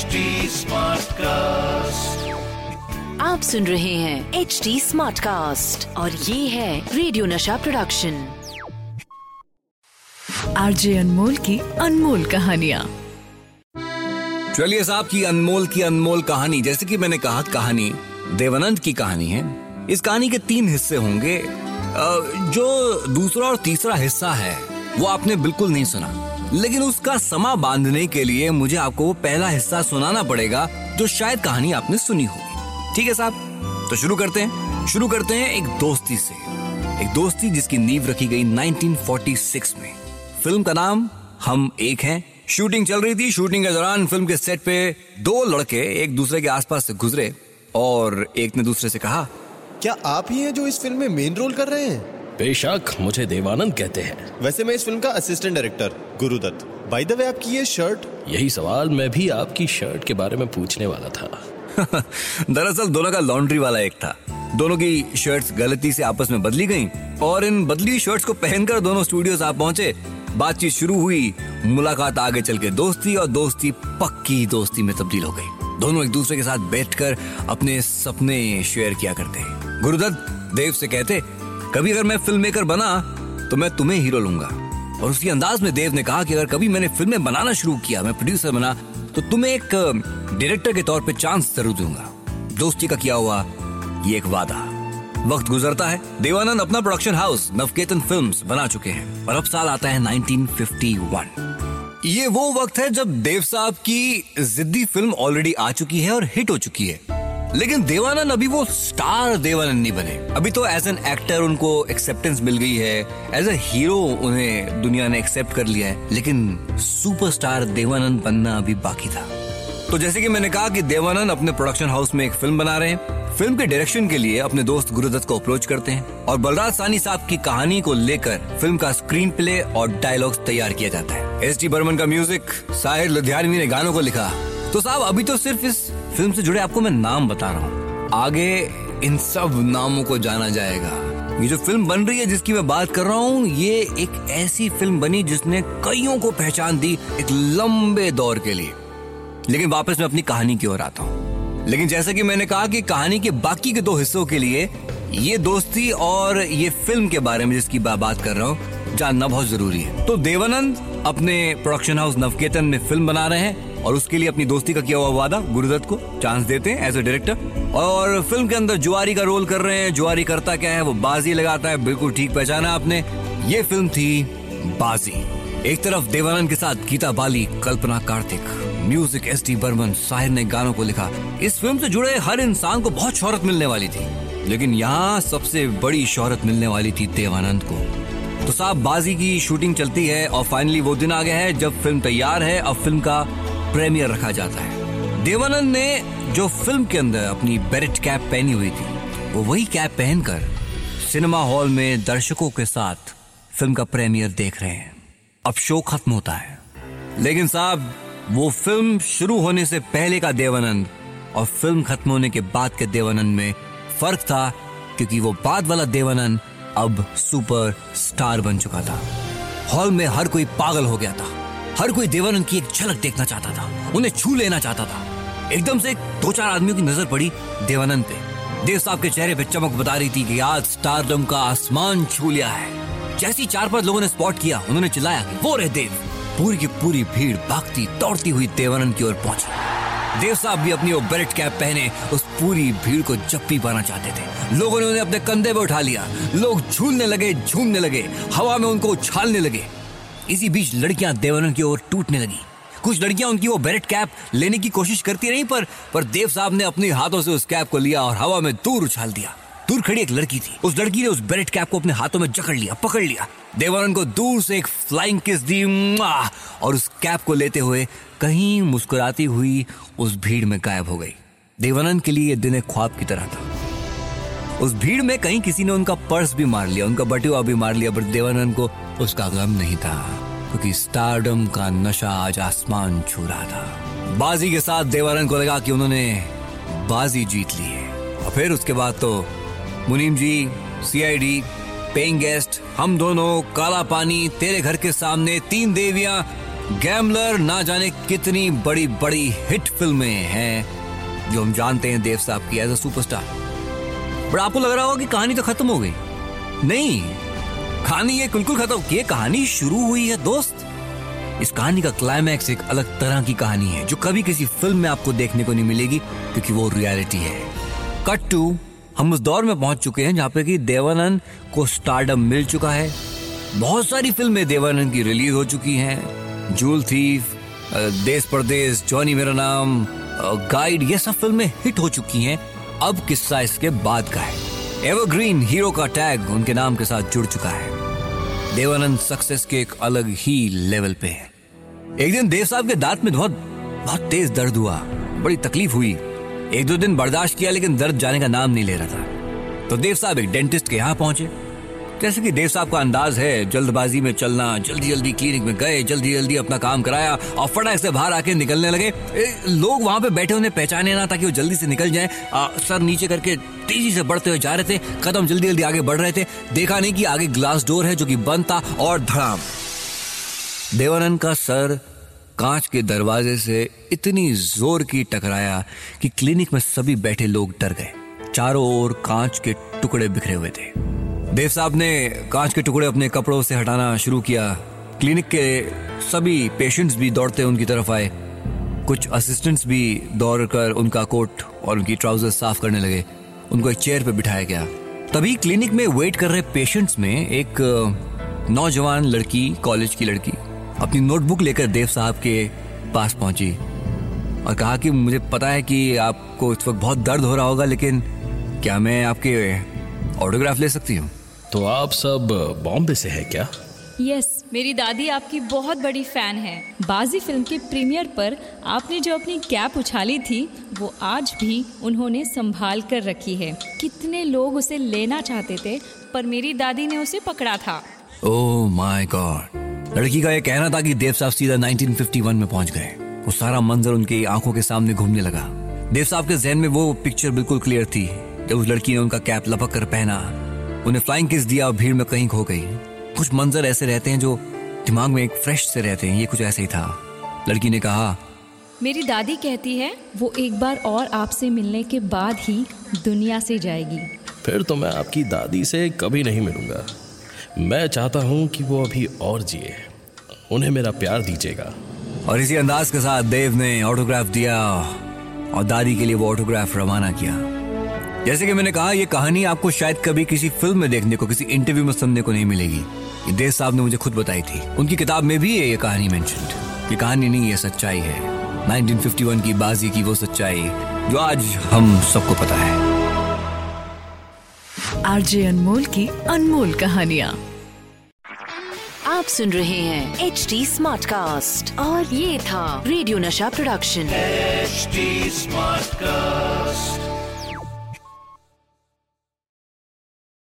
HD Smartcast. आप सुन रहे हैं एच डी स्मार्ट कास्ट और ये है रेडियो नशा प्रोडक्शन आरजे अनमोल की अनमोल कहानियाँ। चलिए साहब की अनमोल की अनमोल कहानी जैसे कि मैंने कहा कहानी देवानंद की कहानी है। इस कहानी के तीन हिस्से होंगे। जो दूसरा और तीसरा हिस्सा है वो आपने बिल्कुल नहीं सुना। लेकिन उसका समा बांधने के लिए मुझे आपको वो पहला हिस्सा सुनाना पड़ेगा जो शायद कहानी आपने सुनी होगी। ठीक है साहब? तो शुरू करते हैं। शुरू करते हैं एक दोस्ती से। एक दोस्ती जिसकी नींव रखी गई 1946 में। फ़िल्म का नाम हम एक हैं। शूटिंग चल रही थी। शूटिंग के दौरान फ़िल्म के सेट पे दो लड़के एक दूसरे के आसपास से गुजरे और एक ने दूसरे से कहा, क्या आप ही हैं जो इस फ़िल्म में मेन रोल कर रहे हैं? बेशक मुझे देवानंद कहते हैं। वैसे मैं इस फ़िल्म का assistant director Guru Dutt. By the way आपकी ये शर्ट यही सवाल मैं भी आपकी शर्ट के बारे में पूछने वाला था। दरअसल दोनों का लॉन्ड्री वाला एक था। दोनों की शर्ट्स गलती से आपस में बदली गईं और इन बदली हुई शर्ट्स को पहनकर दोनों स्टूडियोज आ पहुँचे। बातचीत शुरू हुई मुलाकात आगे चल के दोस्ती और दोस्ती पक्की दोस्ती में तब्दील हो गई। दोनों एक दूसरे के साथ बैठकर अपने सपने शेयर किया करते। गुरुदत्त देव से कहते कभी अगर मैं फ़िल्म मेकर बना तो मैं तुम्हें हीरो लूँगा। और उसी अंदाज में देव ने कहा कि अगर कभी मैंने फ़िल्में बनाना शुरू किया, मैं प्रोड्यूसर बना तो तुम्हें एक डायरेक्टर के तौर पे चांस ज़रूर दूँगा। दोस्ती का किया हुआ ये एक वादा। वक्त गुजरता है। देवानंद अपना प्रोडक्शन हाउस नवकेतन फिल्म्स बना चुके हैं। और अब साल आता है 1951 ये वो वक्त है जब देव साहब की जिद्दी फ़िल्म ऑलरेडी आ चुकी है और हिट हो चुकी है। लेकिन देवानंद अभी वो स्टार देवानंद नहीं बने। अभी तो एज एन एक्टर उनको एक्सेप्टेंस मिल गई है। एज ए हीरो उन्हें दुनिया ने एक्सेप्ट कर लिया है। लेकिन सुपरस्टार देवानंद बनना अभी बाकी था। तो जैसे कि मैंने कहा कि देवानंद अपने प्रोडक्शन हाउस में एक फ़िल्म बना रहे हैं। फ़िल्म के डायरेक्शन के लिए अपने दोस्त गुरुदत्त को अप्रोच करते हैं। और बलराज सानी साहब की कहानी को लेकर फ़िल्म का स्क्रीन प्ले और डायलॉग्स तैयार किया जाता है। एस टी बर्मन का म्यूज़िक साहिर लुधियानवी ने गानों को लिखा। तो साहब, अभी तो सिर्फ़ इस फ़िल्म से जुड़े आपको मैं नाम बता रहा हूँ। आगे इन सब नामों को जाना जाएगा। ये जो फ़िल्म बन रही है, जिसकी मैं बात कर रहा हूँ, ये एक ऐसी फ़िल्म बनी जिसने कईयों को पहचान दी एक लंबे दौर के लिए। लेकिन वापस मैं अपनी कहानी की ओर आता हूँ। लेकिन जैसा कि मैंने कहा कि कहानी के बाकी के दो हिस्सों के लिए ये दोस्ती और ये फ़िल्म के बारे में जिसकी बात कर रहा हूँ, जानना बहुत ज़रूरी है। तो देवानंद अपने प्रोडक्शन हाउस नवकेतन में फ़िल्म बना रहे हैं। और उसके लिए अपनी दोस्ती का किया हुआ वादा, गुरुदत्त को चांस देते हैं एज ए डायरेक्टर और फ़िल्म के अंदर जुआरी का रोल कर रहे हैं, जुआरी करता क्या है, वो बाजी लगाता है, बिल्कुल ठीक पहचाना आपने। ये फ़िल्म थी बाजी। एक तरफ़ देवानंद के साथ Geeta Bali, Kalpana Kartik music S T Burman, Sahir ने गानों को लिखा। इस फ़िल्म से जुड़े हर इंसान को बहुत शोहरत मिलने वाली थी। लेकिन यहाँ सबसे बड़ी शोहरत मिलने वाली थी देवानंद को। तो साहब, बाजी की शूटिंग चलती है और फाइनली वो दिन आ गया है जब फ़िल्म तैयार है। अब फ़िल्म का प्रीमियर रखा जाता है। देवानंद ने जो फ़िल्म के अंदर अपनी बेरेट कैप पहनी हुई थी, वो वही कैप पहनकर सिनेमा हॉल में दर्शकों के साथ फ़िल्म का प्रीमियर देख रहे हैं। अब शो खत्म होता है। लेकिन साहब, वो फ़िल्म शुरू होने से पहले का देवानंद और फ़िल्म खत्म होने के बाद के देवानंद में फ़र्क था, क्योंकि वो बाद वाला देवानंद अब सुपर स्टार बन चुका था। हॉल में हर कोई पागल हो गया था। हर कोई देवानंद की एक झलक देखना चाहता था, उन्हें छू लेना चाहता था। एकदम से दो चार आदमियों की नज़र पड़ी देवानंद पे। देव साहब के चेहरे पे चमक बता रही थी कि आज स्टारडम का आसमान छू लिया है। जैसी चार पाँच लोगों ने स्पॉट किया, उन्होंने चिल्लाया कि वो रहे देव। पूरी की पूरी भीड़ भागती, दौड़ती हुई देवानंद की ओर पहुँची। देव साहब भी अपनी वो बेरेट कैप पहने उस पूरी भीड़ को जप्पी पाना चाहते थे। लोगों ने उन्हें अपने कंधे पर उठा लिया। लोग झूलने लगे, झूमने लगे। हवा में उनको उछालने लगे। इसी बीच लड़कियाँ देवानंद की ओर टूटने लगी। कुछ लड़कियाँ उनकी वो बेरेट कैप लेने की कोशिश करती रही, पर पर देव साहब ने अपने हाथों से उस कैप को लिया और हवा में दूर उछाल दिया। दूर खड़ी एक लड़की थी। उस लड़की ने उस बेरेट कैप को अपने हाथों में जकड़ लिया, पकड़ लिया। देवानंद को दूर से एक फ्लाइंग किस दी और उस कैप को लेते हुए कहीं मुस्कुराती हुई उस भीड़ में गायब हो गई। देवानंद के लिए ये दिन एक ख्वाब की तरह था। उस भीड़ में कहीं किसी ने उनका पर्स भी मार लिया, उनका बटुआ भी मार लिया, पर देवानंद को उसका गम नहीं था, क्योंकि स्टारडम का नशा आज आसमान छू रहा था। बाजी के साथ देवानंद को लगा कि उन्होंने बाजी जीत ली है। और फिर उसके बाद तो मुनीम जी सीआईडी पेइंग गेस्ट हम दोनों, काला पानी, तेरे घर के सामने, तीन देवियाँ गैमलर ना जाने कितनी बड़ी बड़ी हिट फ़िल्में हैं, जो हम जानते हैं देव साहब की एज अ सुपरस्टार बट आपको लग रहा होगा कि कहानी तो खत्म हो गई। नहीं कहानी ये बिल्कुल खत्म। ये कहानी शुरू हुई है, दोस्त। इस कहानी का क्लाइमैक्स एक अलग तरह की कहानी है, जो कभी किसी फ़िल्म में आपको देखने को नहीं मिलेगी, क्योंकि वो रियलिटी है। कट टू हम उस दौर में पहुँच चुके हैं जहाँ पे कि देवानंद को स्टारडम मिल चुका है। बहुत सारी फ़िल्में देवानंद की रिलीज़ हो चुकी हैं। जूल थीफ देश परदेश जॉनी मेरा नाम गाइड ये सब फ़िल्में हिट हो चुकी हैं। अब किस्सा इसके बाद का है। एवरग्रीन हीरो का टैग उनके नाम के साथ जुड़ चुका है। देवानंद सक्सेस के एक अलग ही लेवल पे है। एक दिन देव साहब के दांत में बहुत बहुत तेज दर्द हुआ। बड़ी तकलीफ़ हुई। एक दो दिन बर्दाश्त किया, लेकिन दर्द जाने का नाम नहीं ले रहा था। तो देव साहब एक डेंटिस्ट के यहाँ पहुँचे। जैसे कि देव साहब का अंदाज है, जल्दबाजी में चलना, जल्दी जल्दी क्लिनिक में गए, जल्दी जल्दी अपना काम कराया और फटाक से बाहर आके निकलने लगे। लोग वहाँ पे बैठे उन्हें पहचाने ना ताकि वो जल्दी से निकल जाए। सर नीचे करके तेज़ी से बढ़ते हुए जा रहे थे, कदम जल्दी जल्दी आगे बढ़ रहे थे। देखा नहीं कि आगे ग्लास डोर है जो कि बंद था और धड़ाम। देवानंद का सर कांच के दरवाजे से इतनी ज़ोर की टकराया कि क्लिनिक में सभी बैठे लोग डर गए। चारों ओर कांच के टुकड़े बिखरे हुए थे। देव साहब ने कांच के टुकड़े अपने कपड़ों से हटाना शुरू किया। क्लिनिक के सभी पेशेंट्स भी दौड़ते उनकी तरफ़ आए। कुछ असिस्टेंट्स भी दौड़ कर उनका कोट और उनकी ट्राउज़र साफ़ करने लगे। उनको एक चेयर पर बिठाया गया। तभी क्लिनिक में वेट कर रहे पेशेंट्स में एक नौजवान लड़की, कॉलेज की लड़की, अपनी नोटबुक लेकर देव साहब के पास पहुँची और कहा कि मुझे पता है कि आपको इस वक्त बहुत दर्द हो रहा होगा, लेकिन क्या मैं आपके ऑटोग्राफ ले सकती हूँ? तो आप सब बॉम्बे से है क्या? यस yes, मेरी दादी आपकी बहुत बड़ी फ़ैन है। बाजी फ़िल्म के प्रीमियर पर आपने जो अपनी कैप उछाली थी वो आज भी उन्होंने संभाल कर रखी है। कितने लोग उसे लेना चाहते थे पर मेरी दादी ने उसे पकड़ा था। ओह माय गॉड लड़की का ये कहना था कि देव साहब सीधा 1951 में पहुँच गए। वो सारा मंजर उनकी आँखों के सामने घूमने लगा। देव साहब के जहन में वो पिक्चर बिल्कुल क्लियर थी जब उस लड़की ने उनका कैप लपक कर पहना। उन्हें फ्लाइंग किस दिया और भीड़ में कहीं खो गई। कुछ मंजर ऐसे रहते हैं जो दिमाग में एक फ्रेश से रहते हैं। ये कुछ ऐसे ही था। लड़की ने कहा मेरी दादी कहती है वो एक बार और आपसे मिलने के बाद ही दुनिया से जाएगी। फिर तो मैं आपकी दादी से कभी नहीं मिलूँगा। मैं चाहता हूँ कि वो अभी और जिए। उन्हें मेरा प्यार दीजिएगा। और इसी अंदाज के साथ देव ने ऑटोग्राफ दिया और दादी के लिए वो ऑटोग्राफ रवाना किया। जैसे कि मैंने कहा ये कहानी आपको शायद कभी किसी फ़िल्म में देखने को किसी इंटरव्यू में सुनने को नहीं मिलेगी। ये देव साहब ने मुझे खुद बताई थी। उनकी किताब में भी है ये कहानी मेंशन ये कहानी नहीं है सच्चाई है। 1951 की बाजी की वो सच्चाई जो आज हम सबको पता है। आरजे अनमोल की अनमोल कहानियाँ। आप सुन रहे हैं एच डी स्मार्ट कास्ट और ये था रेडियो नशा प्रोडक्शन। H smart cast